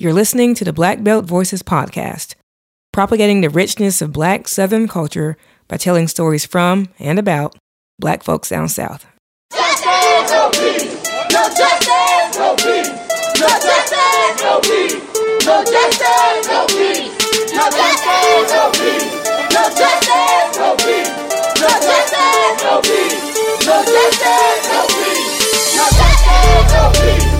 You're listening to the Black Belt Voices podcast, propagating the richness of Black Southern culture by telling stories from and about Black folks down South. Justice, no peace. No justice, no peace. No justice, no peace. No justice, no peace. No justice, no peace. No justice, no peace. No justice, no peace. No justice, no peace. No justice, no peace.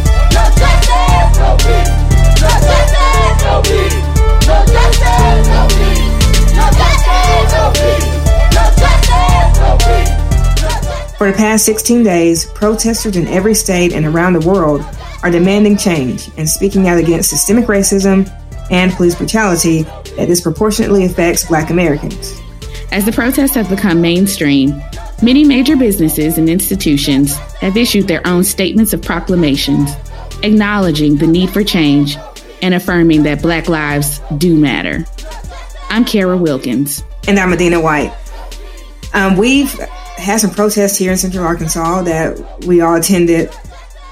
For the past 16 days, protesters in every state and around the world are demanding change and speaking out against systemic racism and police brutality that disproportionately affects black Americans. As the protests have become mainstream, many major businesses and institutions have issued their own statements of proclamations acknowledging the need for change and affirming that Black lives do matter. I'm Kara Wilkins. And I'm Adina White. Um, we've had some protests here in Central Arkansas that we all attended.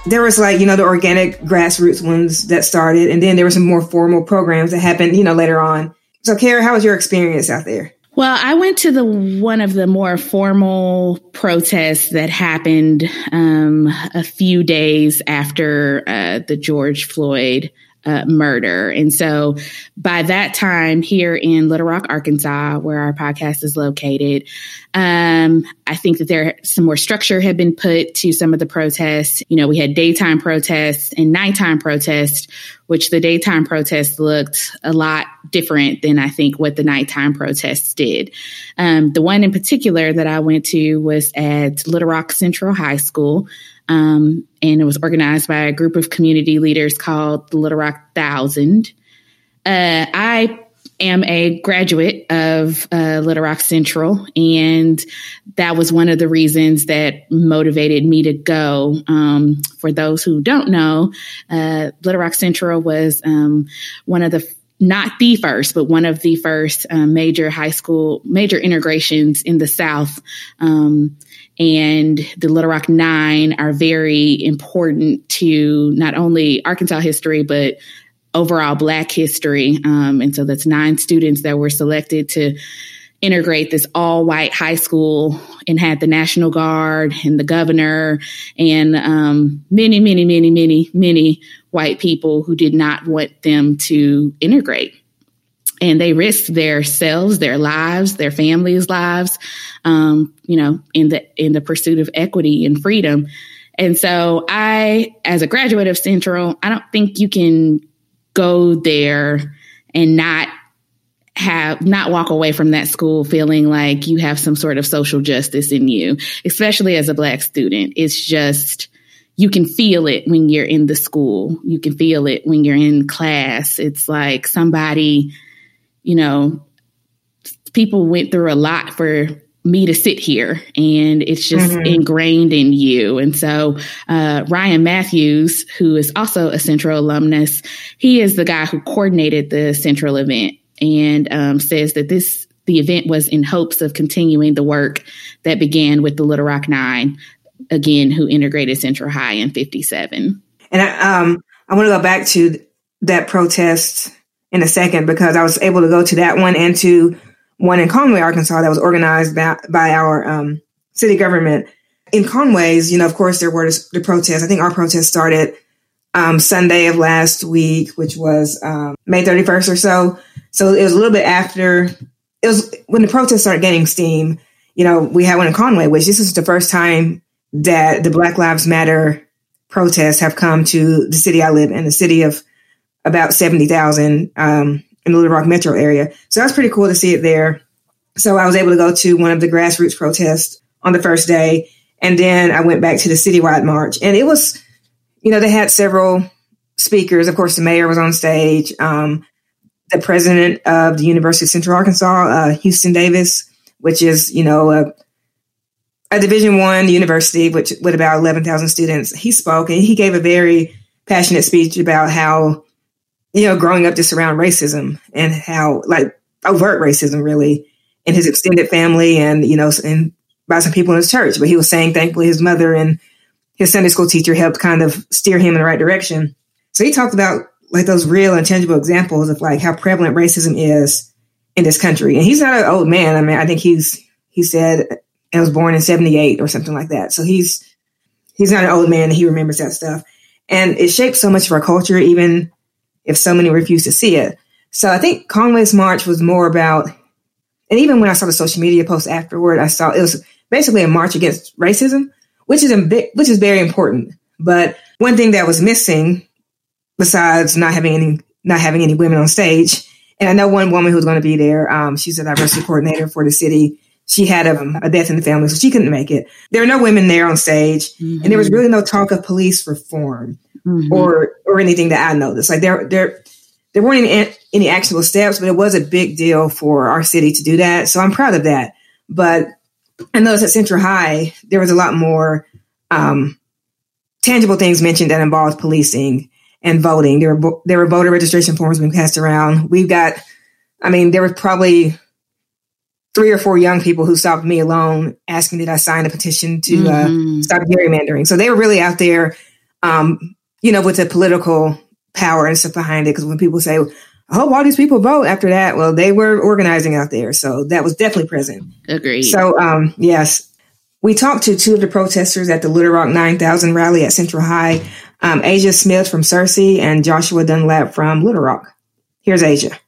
There was like, you know, the organic grassroots ones that started, and then there were some more formal programs that happened, you know, later on. So, Kara, how was your experience out there? Well, I went to the one of the more formal protests that happened um, a few days after uh, the George Floyd uh, murder. And so by that time, here in Little Rock, Arkansas, where our podcast is located, um, I think that there some more structure had been put to some of the protests. You know, we had daytime protests and nighttime protests, which the daytime protests looked a lot different than I think what the nighttime protests did. Um, the one in particular that I went to was at Little Rock Central High School. Um, and it was organized by a group of community leaders called the Little Rock Thousand. Uh, I am a graduate of uh, Little Rock Central, and that was one of the reasons that motivated me to go. Um, for those who don't know, uh, Little Rock Central was um, one of the not the first, but one of the first um, major high school, major integrations in the South. Um, and the Little Rock Nine are very important to not only Arkansas history, but overall Black history. Um, and so that's nine students that were selected to integrate this all white high school and had the National Guard and the governor and um, many, many, many, many, many white people who did not want them to integrate and they risked their selves, their lives, their families' lives, um, you know, in the in the pursuit of equity and freedom. And so, I, as a graduate of Central, I don't think you can go there and not have not walk away from that school feeling like you have some sort of social justice in you, especially as a black student. It's just you can feel it when you're in the school. You can feel it when you're in class. It's like somebody you know, people went through a lot for me to sit here and it's just mm-hmm. ingrained in you. And so, uh, Ryan Matthews, who is also a Central alumnus, he is the guy who coordinated the Central event and um, says that this, the event was in hopes of continuing the work that began with the Little Rock Nine, again, who integrated Central High in 57. And I, um, I want to go back to that protest in a second because I was able to go to that one and to one in Conway, Arkansas that was organized by, by our um, city government. In Conway's, you know, of course, there were the protests. I think our protest started um, Sunday of last week, which was um, May 31st or so. So it was a little bit after, it was when the protests started gaining steam. You know, we had one in Conway, which this is the first time that the Black Lives Matter protests have come to the city I live in, the city of about 70,000 um, in the Little Rock metro area. So that was pretty cool to see it there. So I was able to go to one of the grassroots protests on the first day. And then I went back to the citywide march. And it was, you know, they had several speakers. Of course, the mayor was on stage. Um, the president of the University of Central Arkansas, uh, Houston Davis, which is, you know, a, a Division One university, which with about eleven thousand students. He spoke and he gave a very passionate speech about how you know, growing up just around racism and how like overt racism really in his extended family and, you know, and by some people in his church. But he was saying thankfully his mother and his Sunday school teacher helped kind of steer him in the right direction. So he talked about like those real and tangible examples of like how prevalent racism is in this country. And he's not an old man. I mean, I think he's he said I was born in 78 or something like that. So he's he's not an old man and he remembers that stuff. And it shapes so much of our culture, even if so many refuse to see it. So I think Conway's march was more about and even when I saw the social media post afterward, I saw it was basically a march against racism, which is a which is very important. But one thing that was missing, besides not having any not having any women on stage, and I know one woman who's going to be there. Um, she's a diversity coordinator for the city. She had a, a, death in the family, so she couldn't make it. There were no women there on stage, mm-hmm. and there was really no talk of police reform mm-hmm. or or anything that I noticed. Like there there there weren't any, any actionable steps, but it was a big deal for our city to do that. So I'm proud of that. But I noticed at Central High there was a lot more um, tangible things mentioned that involved policing and voting. There were there were voter registration forms being passed around. We've got, I mean, there were probably three or four young people who stopped me alone asking did I sign a petition to uh, mm-hmm. uh, stop gerrymandering. So they were really out there, um, you know, with the political power and stuff behind it. Because when people say, "Oh, all these people vote," after that, well, they were organizing out there, so that was definitely present. Agreed. So, um, yes, we talked to two of the protesters at the Little Rock 9000 rally at Central High, um, Asia Smith from Searcy and Joshua Dunlap from Little Rock. Here's Asia.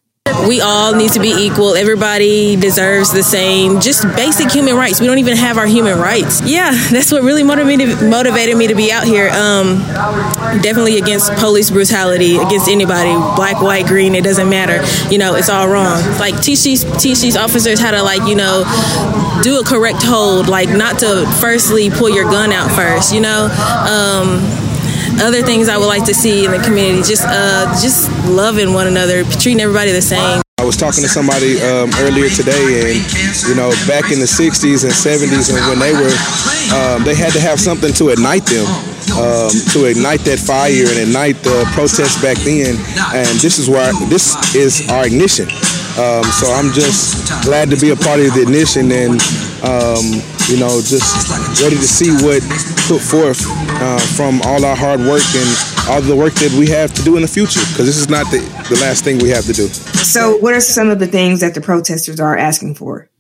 We all need to be equal. Everybody deserves the same, just basic human rights. We don't even have our human rights. Yeah, that's what really motivated motivated me to be out here. Um, definitely against police brutality, against anybody, black, white, green, it doesn't matter. You know, it's all wrong. Like teach these teach these officers how to like you know do a correct hold, like not to firstly pull your gun out first. You know. Um, other things I would like to see in the community, just uh, just loving one another, treating everybody the same. I was talking to somebody um, earlier today, and you know, back in the '60s and '70s, and when they were, um, they had to have something to ignite them, um, to ignite that fire and ignite the protests back then. And this is why this is our ignition. Um, so I'm just glad to be a part of the ignition and um, you know, just ready to see what put forth uh, from all our hard work and all the work that we have to do in the future, because this is not the, the last thing we have to do. So, what are some of the things that the protesters are asking for?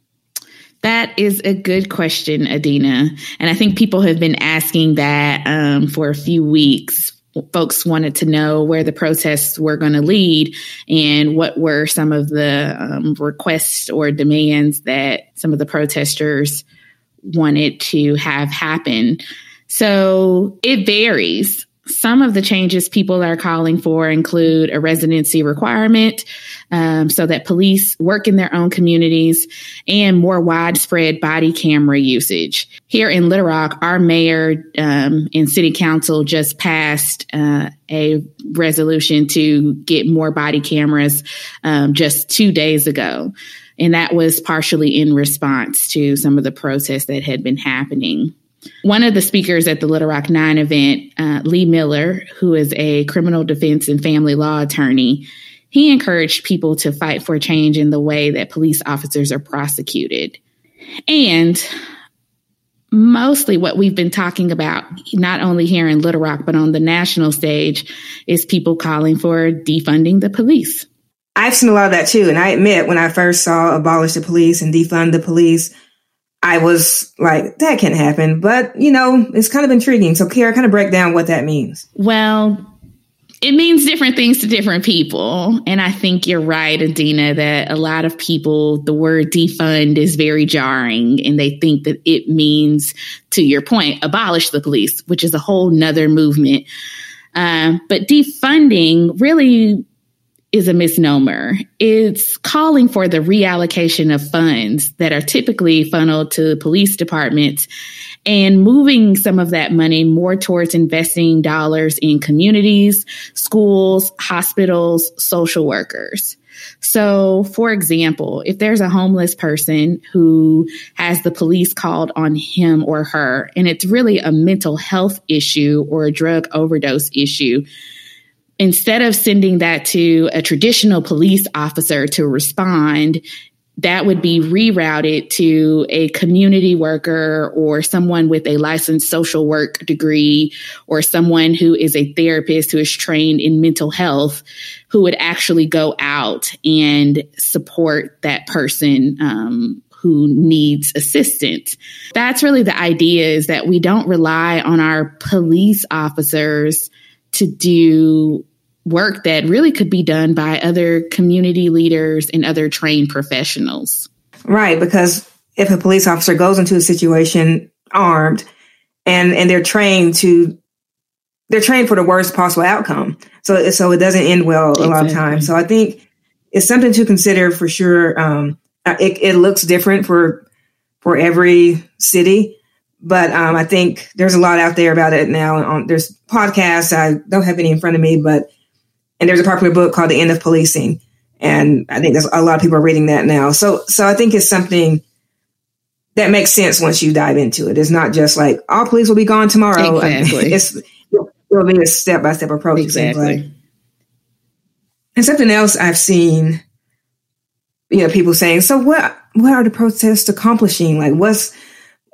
That is a good question, Adina. And I think people have been asking that um, for a few weeks. Folks wanted to know where the protests were going to lead and what were some of the um, requests or demands that some of the protesters wanted to have happen. So it varies. Some of the changes people are calling for include a residency requirement um, so that police work in their own communities and more widespread body camera usage. Here in Little Rock, our mayor um, and city council just passed uh, a resolution to get more body cameras um, just two days ago. And that was partially in response to some of the protests that had been happening. One of the speakers at the Little Rock Nine event, uh, Lee Miller, who is a criminal defense and family law attorney, he encouraged people to fight for change in the way that police officers are prosecuted. And mostly what we've been talking about, not only here in Little Rock, but on the national stage, is people calling for defunding the police. I've seen a lot of that too. And I admit, when I first saw abolish the police and defund the police, I was like, that can't happen. But, you know, it's kind of intriguing. So, Kara, kind of break down what that means. Well, it means different things to different people. And I think you're right, Adina, that a lot of people, the word defund is very jarring and they think that it means, to your point, abolish the police, which is a whole nother movement. Uh, but defunding really is a misnomer. It's calling for the reallocation of funds that are typically funneled to police departments and moving some of that money more towards investing dollars in communities, schools, hospitals, social workers. So, for example, if there's a homeless person who has the police called on him or her, and it's really a mental health issue or a drug overdose issue, instead of sending that to a traditional police officer to respond, that would be rerouted to a community worker or someone with a licensed social work degree or someone who is a therapist who is trained in mental health who would actually go out and support that person um, who needs assistance. That's really the idea is that we don't rely on our police officers to do work that really could be done by other community leaders and other trained professionals. Right, because if a police officer goes into a situation armed and and they're trained to they're trained for the worst possible outcome. So so it doesn't end well exactly. a lot of times. So I think it's something to consider for sure. Um, it, it looks different for for every city, but um, I think there's a lot out there about it now. On there's podcasts. I don't have any in front of me, but and there's a popular book called The End of Policing. And I think there's a lot of people are reading that now. So, so I think it's something that makes sense once you dive into it. It's not just like all police will be gone tomorrow. Exactly. it's it'll be a step by step approach. Exactly. And something else I've seen, you know, people saying, "So what? What are the protests accomplishing? Like, what's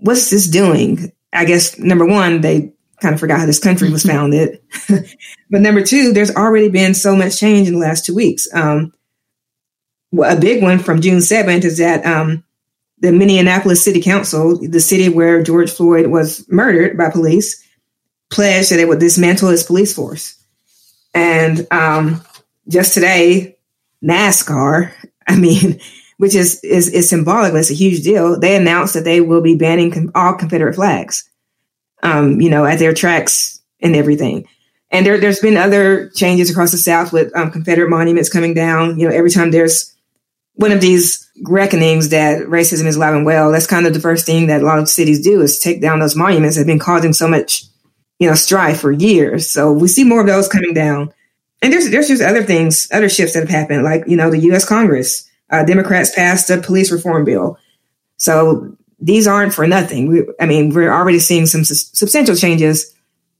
what's this doing?" I guess number one, they kind of forgot how this country was mm-hmm. founded. but number two, there's already been so much change in the last two weeks. Um, a big one from June 7th is that um, the Minneapolis City Council, the city where George Floyd was murdered by police, pledged that it would dismantle its police force. And um, just today, NASCAR, I mean, which is, is, is symbolic, but it's a huge deal. They announced that they will be banning all Confederate flags um, you know, at their tracks and everything. And there, there's been other changes across the South with um, Confederate monuments coming down. You know, every time there's one of these reckonings that racism is alive and well, that's kind of the first thing that a lot of cities do is take down those monuments that have been causing so much, you know, strife for years. So we see more of those coming down. And there's there's just other things, other shifts that have happened, like you know, the U.S. Congress, uh, Democrats passed a police reform bill. So these aren't for nothing. We, I mean, we're already seeing some su- substantial changes,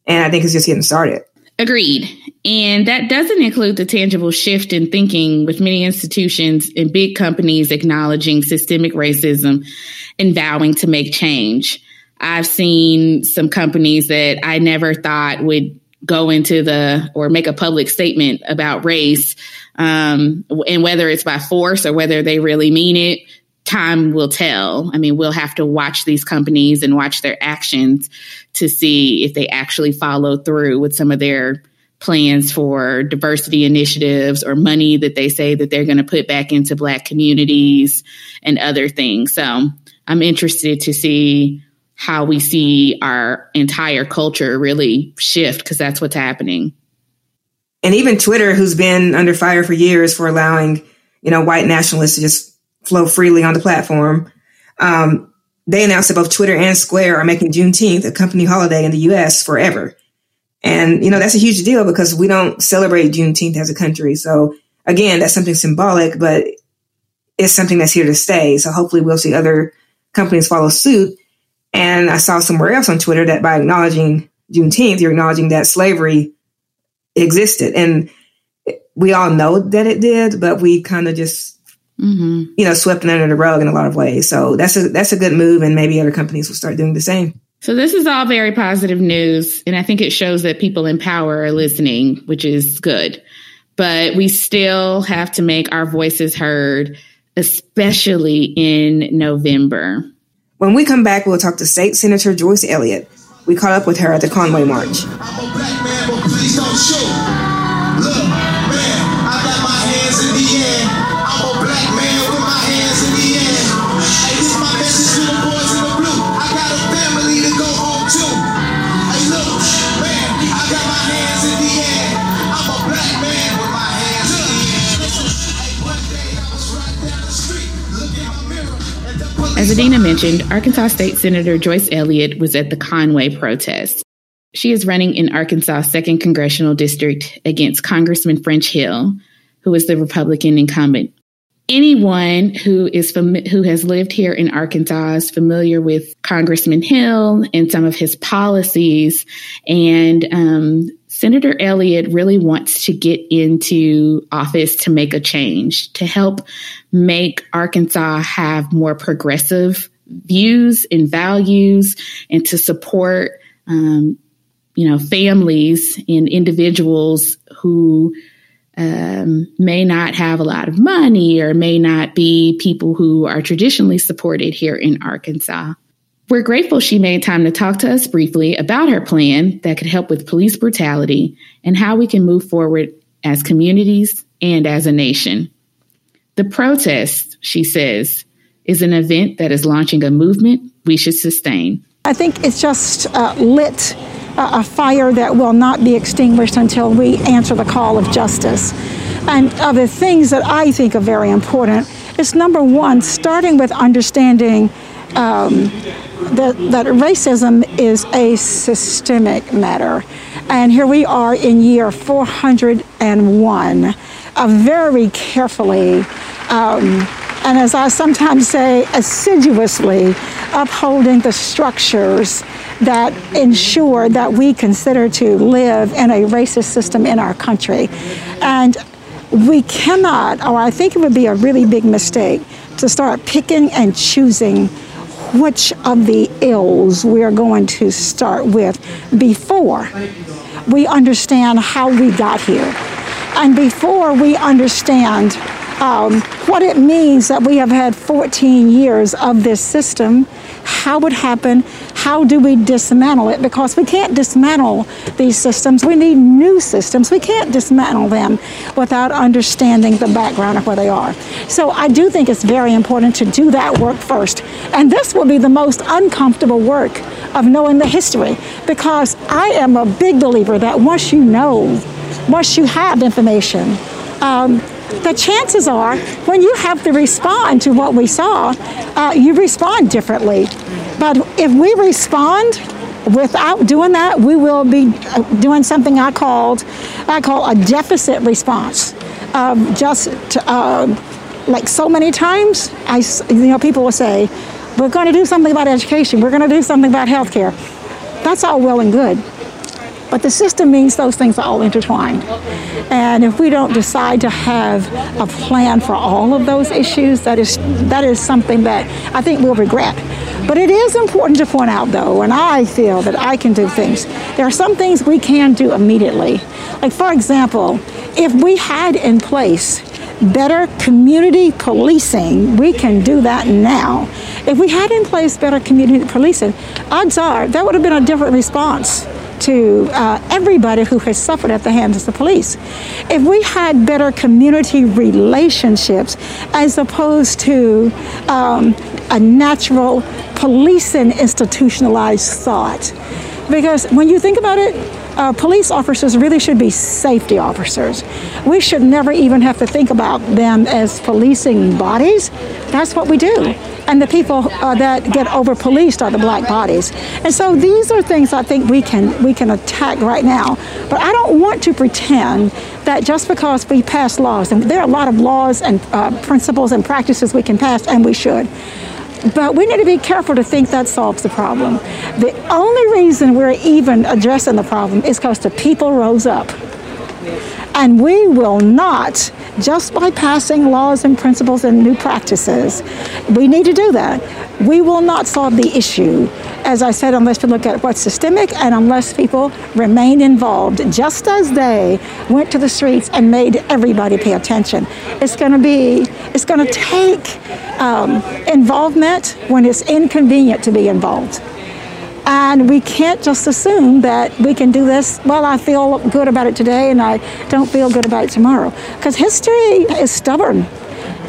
and I think it's just getting started. Agreed. And that doesn't include the tangible shift in thinking with many institutions and big companies acknowledging systemic racism and vowing to make change. I've seen some companies that I never thought would go into the or make a public statement about race, um, and whether it's by force or whether they really mean it, time will tell. I mean, we'll have to watch these companies and watch their actions to see if they actually follow through with some of their plans for diversity initiatives or money that they say that they're going to put back into black communities and other things. So I'm interested to see how we see our entire culture really shift because that's what's happening. And even Twitter, who's been under fire for years for allowing, you know, white nationalists to just flow freely on the platform. Um, they announced that both Twitter and Square are making Juneteenth a company holiday in the US forever. And, you know, that's a huge deal because we don't celebrate Juneteenth as a country. So again, that's something symbolic, but it's something that's here to stay. So hopefully we'll see other companies follow suit. And I saw somewhere else on Twitter that by acknowledging Juneteenth, you're acknowledging that slavery existed. And we all know that it did, but we kind of just mm-hmm. you know, swept under the rug in a lot of ways. So that's a that's a good move, and maybe other companies will start doing the same. So this is all very positive news, and I think it shows that people in power are listening, which is good. But we still have to make our voices heard, especially in November. When we come back, we'll talk to State Senator Joyce Elliott. We caught up with her at the Conway March. As Adina mentioned, Arkansas State Senator Joyce Elliott was at the Conway protest. She is running in Arkansas' 2nd Congressional District against Congressman French Hill, who is the Republican incumbent. Anyone who is who has lived here in Arkansas is familiar with Congressman Hill and some of his policies, and um, Senator Elliott really wants to get into office to make a change, to help make Arkansas have more progressive views and values, and to support, um, you know, families and individuals who um, may not have a lot of money or may not be people who are traditionally supported here in Arkansas. We're grateful she made time to talk to us briefly about her plan that could help with police brutality and how we can move forward as communities and as a nation. The protest, she says, is an event that is launching a movement we should sustain. I think it's just uh, lit uh, a fire that will not be extinguished until we answer the call of justice. And of the things that I think are very important is number one, starting with understanding um, that, that racism is a systemic matter. And here we are in year 401, uh, very carefully, um, and as I sometimes say, assiduously upholding the structures that ensure that we consider to live in a racist system in our country. And we cannot, or I think it would be a really big mistake, to start picking and choosing which of the ills we are going to start with before we understand how we got here. And before we understand um, what it means that we have had 14 years of this system, how it happened, how do we dismantle it? Because we can't dismantle these systems. We need new systems. We can't dismantle them without understanding the background of where they are. So I do think it's very important to do that work first. And this will be the most uncomfortable work of knowing the history because I am a big believer that once you know, once you have information, um, the chances are when you have to respond to what we saw, uh, you respond differently. But if we respond without doing that, we will be uh, doing something I called I call a deficit response. Um, just to, uh, like so many times, I you know people will say, "We're going to do something about education. We're going to do something about healthcare." That's all well and good. But the system means those things are all intertwined. And if we don't decide to have a plan for all of those issues, that is that is something that I think we'll regret. But it is important to point out, though, and I feel that I can do things. There are some things we can do immediately. Like, for example, if we had in place better community policing, we can do that now. If we had in place better community policing, odds are that would have been a different response to uh, everybody who has suffered at the hands of the police. If we had better community relationships as opposed to um, a natural policing institutionalized thought, because when you think about it, uh, police officers really should be safety officers. We should never even have to think about them as policing bodies. That's what we do. And the people uh, that get over policed are the black bodies. And so these are things I think we can we can attack right now. But I don't want to pretend that just because we pass laws, and there are a lot of laws and uh, principles and practices we can pass, and we should. But we need to be careful to think that solves the problem. The only reason we're even addressing the problem is because the people rose up. And we will not, just by passing laws and principles and new practices, we need to do that. We will not solve the issue, as I said, unless we look at what's systemic and unless people remain involved, just as they went to the streets and made everybody pay attention. It's going to be, it's going to take um, involvement when it's inconvenient to be involved. And we can't just assume that we can do this. Well, I feel good about it today and I don't feel good about it tomorrow. Because history is stubborn.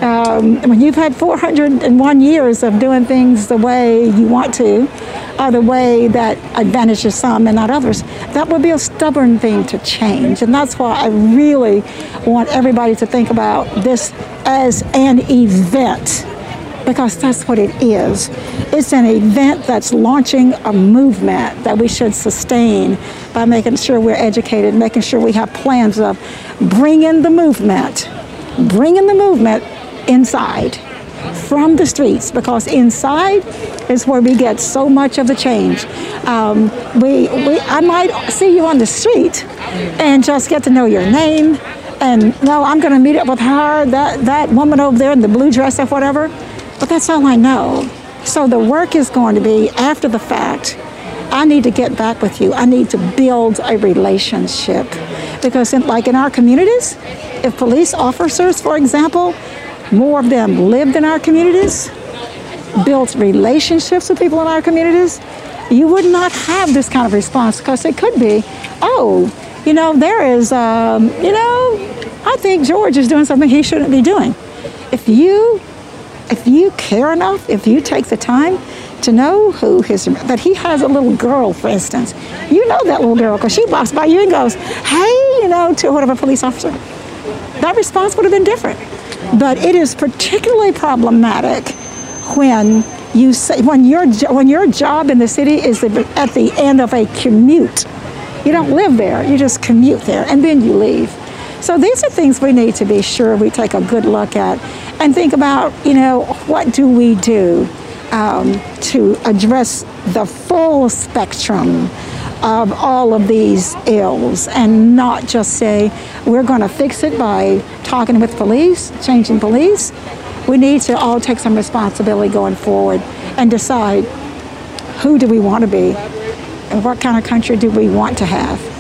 Um, when you've had 401 years of doing things the way you want to, or the way that advantages some and not others, that would be a stubborn thing to change. And that's why I really want everybody to think about this as an event because that's what it is. It's an event that's launching a movement that we should sustain by making sure we're educated, making sure we have plans of bringing the movement, bringing the movement inside from the streets because inside is where we get so much of the change. Um, we, we, I might see you on the street and just get to know your name. And no, I'm going to meet up with her, that, that woman over there in the blue dress or whatever. But that's all I know. So the work is going to be after the fact. I need to get back with you. I need to build a relationship. Because, in, like in our communities, if police officers, for example, more of them lived in our communities, built relationships with people in our communities, you would not have this kind of response because it could be, oh, you know, there is, um, you know, I think George is doing something he shouldn't be doing. If you, if you care enough, if you take the time to know who his, that he has a little girl, for instance, you know that little girl because she walks by you and goes, hey, you know, to whatever police officer. That response would have been different. But it is particularly problematic when you say when your when your job in the city is at the end of a commute. You don't live there; you just commute there, and then you leave. So these are things we need to be sure we take a good look at and think about. You know, what do we do um, to address the full spectrum of all of these ills and not just say we're going to fix it by talking with police, changing police. We need to all take some responsibility going forward and decide who do we want to be and what kind of country do we want to have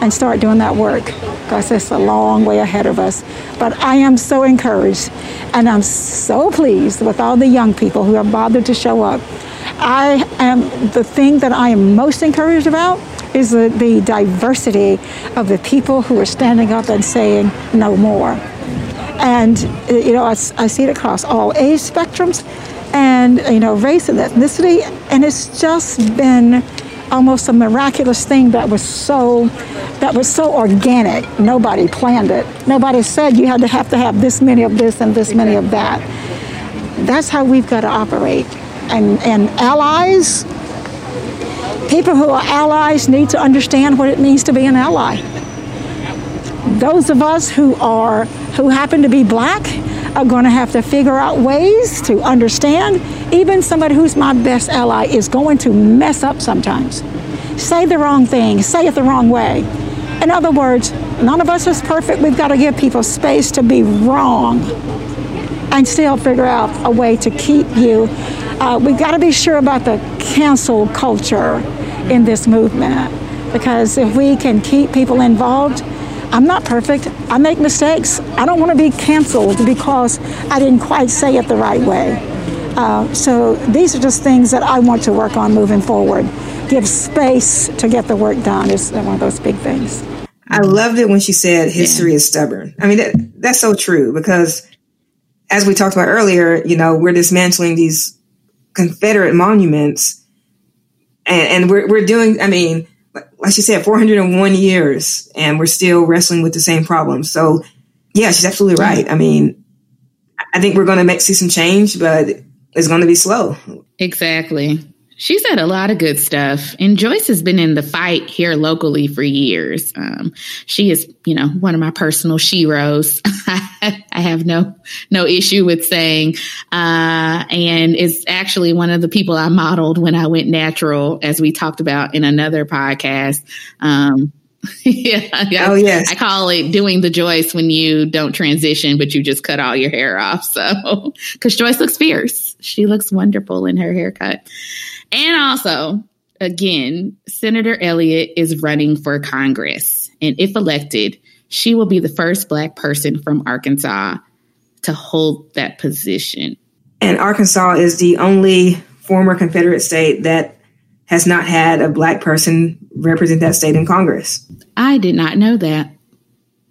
and start doing that work because it's a long way ahead of us. But I am so encouraged and I'm so pleased with all the young people who have bothered to show up I am the thing that I am most encouraged about is the, the diversity of the people who are standing up and saying no more. And you know, I, I see it across all age spectrums, and you know, race and ethnicity, and it's just been almost a miraculous thing that was so that was so organic. Nobody planned it. Nobody said you had to have to have this many of this and this many of that. That's how we've got to operate and, and allies, people who are allies need to understand what it means to be an ally. Those of us who are who happen to be black are going to have to figure out ways to understand. Even somebody who's my best ally is going to mess up sometimes. Say the wrong thing, say it the wrong way. In other words, none of us is perfect. We've got to give people space to be wrong and still figure out a way to keep you uh, we've got to be sure about the cancel culture in this movement because if we can keep people involved, I'm not perfect. I make mistakes. I don't want to be canceled because I didn't quite say it the right way. Uh, so these are just things that I want to work on moving forward. Give space to get the work done is one of those big things. I loved it when she said history yeah. is stubborn. I mean, that, that's so true because as we talked about earlier, you know, we're dismantling these Confederate monuments, and, and we're we're doing. I mean, like she said, 401 years, and we're still wrestling with the same problems. So, yeah, she's absolutely right. I mean, I think we're going to make see some change, but it's going to be slow. Exactly. She said a lot of good stuff. And Joyce has been in the fight here locally for years. Um, she is, you know, one of my personal sheroes. I have no no issue with saying, uh, and is actually one of the people I modeled when I went natural, as we talked about in another podcast. Um, yeah, yeah. Oh, yes. I call it doing the Joyce when you don't transition, but you just cut all your hair off. So, because Joyce looks fierce, she looks wonderful in her haircut. And also, again, Senator Elliott is running for Congress. And if elected, she will be the first Black person from Arkansas to hold that position. And Arkansas is the only former Confederate state that has not had a Black person represent that state in Congress. I did not know that.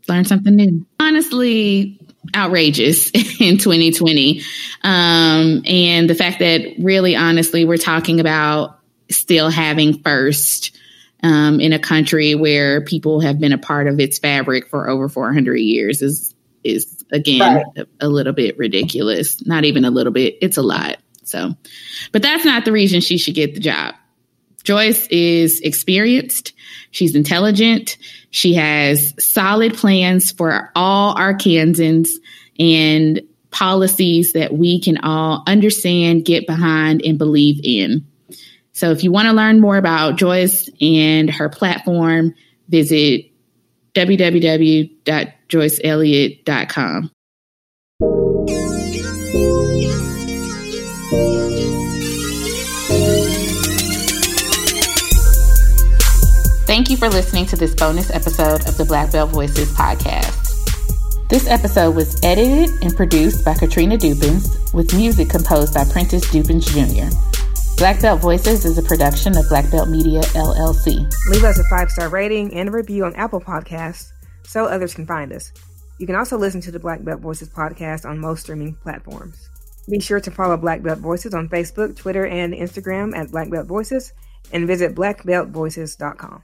Learn something new. Honestly, outrageous in 2020. Um, and the fact that really honestly, we're talking about still having first um, in a country where people have been a part of its fabric for over 400 years is, is again, right. a, a little bit ridiculous. Not even a little bit. It's a lot. So, but that's not the reason she should get the job. Joyce is experienced. She's intelligent. She has solid plans for all Arkansans and policies that we can all understand, get behind, and believe in. So if you want to learn more about Joyce and her platform, visit www.joyceelliott.com. Thank you for listening to this bonus episode of the Black Belt Voices podcast. This episode was edited and produced by Katrina Dupins with music composed by Prentice Dupins Jr. Black Belt Voices is a production of Black Belt Media LLC. Leave us a five star rating and a review on Apple Podcasts so others can find us. You can also listen to the Black Belt Voices podcast on most streaming platforms. Be sure to follow Black Belt Voices on Facebook, Twitter, and Instagram at Black Belt Voices and visit blackbeltvoices.com.